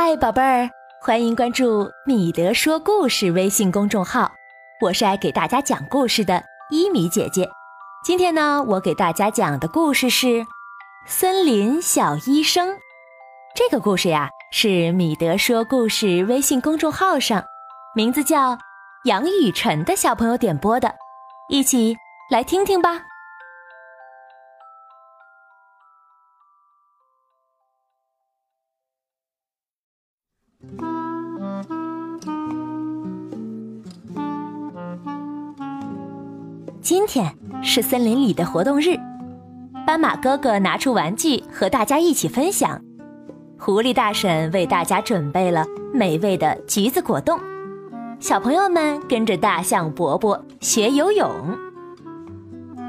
嗨，宝贝儿，欢迎关注“米德说故事”微信公众号，我是爱给大家讲故事的伊米姐姐。今天呢，我给大家讲的故事是《森林小医生》。这个故事呀，是“米德说故事”微信公众号上，名字叫杨雨晨的小朋友点播的，一起来听听吧。今天是森林里的活动日，斑马哥哥拿出玩具和大家一起分享。狐狸大婶为大家准备了美味的橘子果冻，小朋友们跟着大象伯伯学游泳。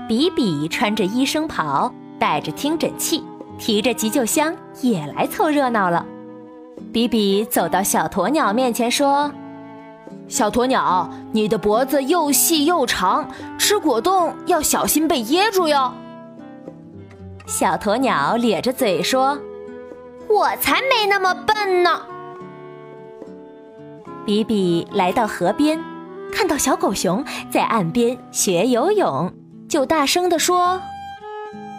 比比穿着医生袍，带着听诊器，提着急救箱也来凑热闹了。比比走到小鸵鸟面前说。小鸵鸟，你的脖子又细又长，吃果冻要小心被噎住哟。小鸵鸟咧着嘴说：“我才没那么笨呢。”比比来到河边，看到小狗熊在岸边学游泳，就大声地说：“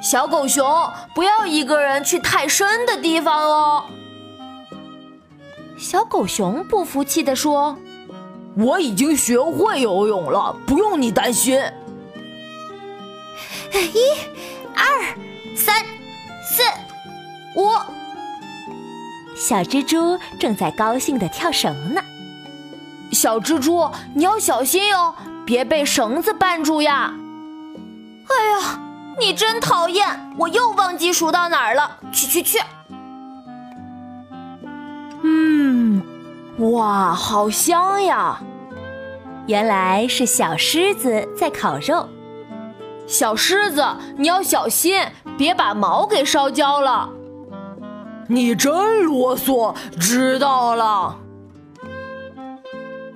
小狗熊，不要一个人去太深的地方哦。”小狗熊不服气地说。我已经学会游泳了，不用你担心。一、二、三、四、五，小蜘蛛正在高兴的跳绳呢。小蜘蛛，你要小心哟，别被绳子绊住呀！哎呀，你真讨厌！我又忘记数到哪儿了。去去去！嗯。哇，好香呀！原来是小狮子在烤肉。小狮子，你要小心，别把毛给烧焦了。你真啰嗦，知道了。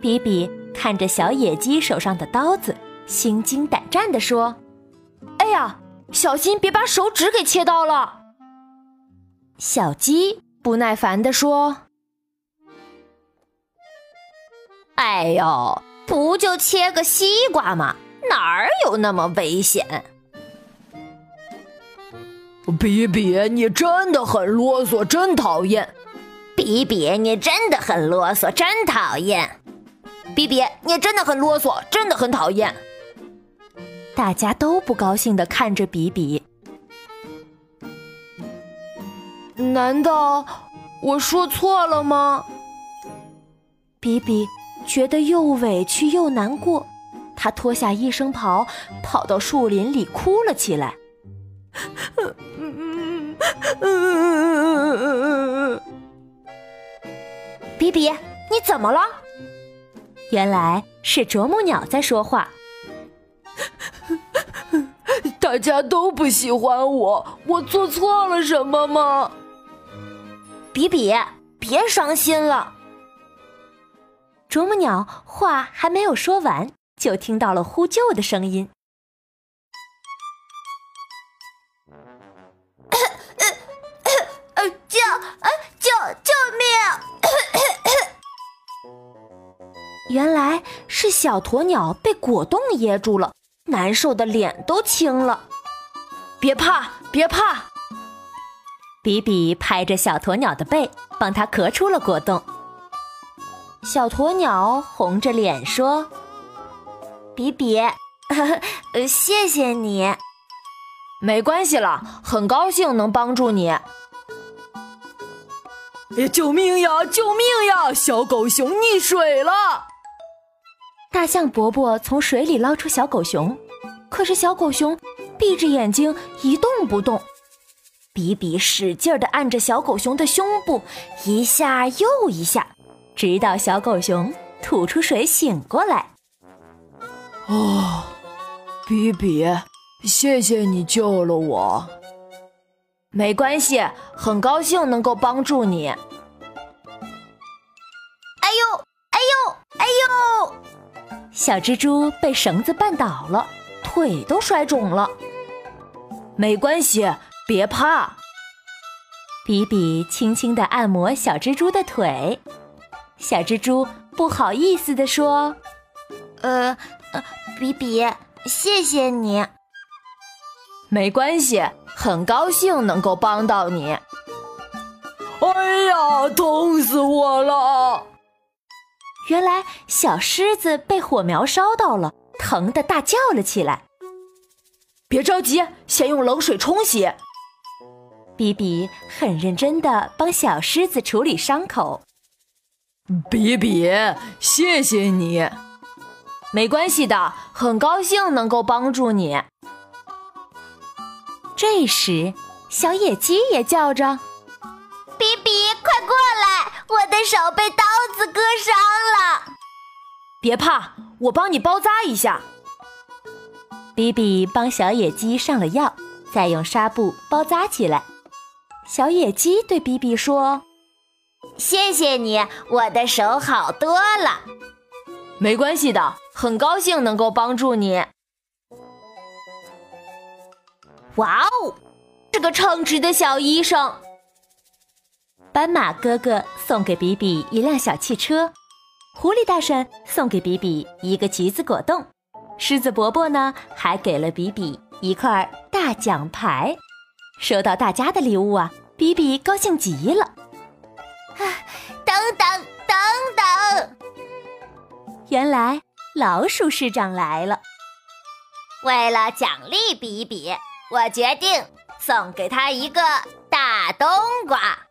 比比看着小野鸡手上的刀子，心惊胆战地说：“哎呀，小心别把手指给切到了。”小鸡不耐烦地说。哎呦，不就切个西瓜吗？哪儿有那么危险？比比，你真的很啰嗦，真讨厌。比比，你真的很啰嗦，真讨厌。比比，你真的很啰嗦，真的很讨厌。大家都不高兴的看着比比。难道我说错了吗？比比。觉得又委屈又难过，他脱下医生袍，跑到树林里哭了起来。比比，你怎么了？原来是啄木鸟在说话。大家都不喜欢我，我做错了什么吗？比比，别伤心了。啄木鸟话还没有说完，就听到了呼救的声音。救！救！救命！原来是小鸵鸟被果冻噎住了，难受的脸都青了。别怕，别怕！比比拍着小鸵鸟的背，帮它咳出了果冻。小鸵鸟红着脸说：“比比，谢谢你。没关系了，很高兴能帮助你。救命呀！救命呀！小狗熊溺水了！”大象伯伯从水里捞出小狗熊，可是小狗熊闭着眼睛一动不动。比比使劲地按着小狗熊的胸部，一下又一下。直到小狗熊吐出水醒过来。哦，比比，谢谢你救了我。没关系，很高兴能够帮助你。哎呦，哎呦，哎呦！小蜘蛛被绳子绊倒了，腿都摔肿了。没关系，别怕。比比轻轻地按摩小蜘蛛的腿，小蜘蛛不好意思地说：“呃，比比，谢谢你。”没关系，很高兴能够帮到你。哎呀，痛死我了！原来小狮子被火苗烧到了，疼得大叫了起来。别着急，先用冷水冲洗。比比很认真地帮小狮子处理伤口。比比，谢谢你。没关系的，很高兴能够帮助你。这时，小野鸡也叫着：“比比，快过来，我的手被刀子割伤了。”别怕，我帮你包扎一下。比比帮小野鸡上了药，再用纱布包扎起来。小野鸡对比比说：“谢谢你，我的手好多了。”没关系的，很高兴能够帮助你。哇哦，是个称职的小医生。斑马哥哥送给比比一辆小汽车，狐狸大婶送给比比一个橘子果冻。狮子伯伯呢，还给了比比一块大奖牌。收到大家的礼物啊，比比高兴极了。原来老鼠市长来了。为了奖励比比，我决定送给他一个大冬瓜。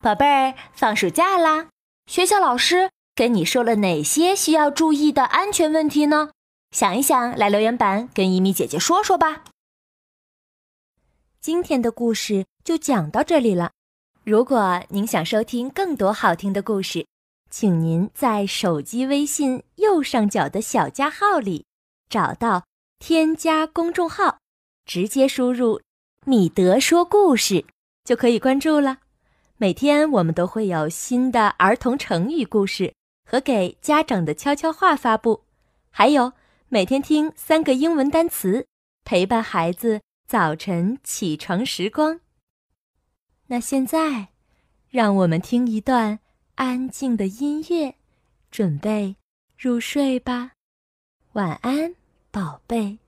宝贝儿，放暑假啦！学校老师跟你说了哪些需要注意的安全问题呢？想一想，来留言板跟一米姐姐说说吧。今天的故事就讲到这里了。如果您想收听更多好听的故事，请您在手机微信右上角的小加号里找到添加公众号，直接输入“米德说故事”就可以关注了。每天我们都会有新的儿童成语故事和给家长的悄悄话发布，还有每天听三个英文单词，陪伴孩子早晨起床时光。那现在，让我们听一段安静的音乐，准备入睡吧。晚安，宝贝。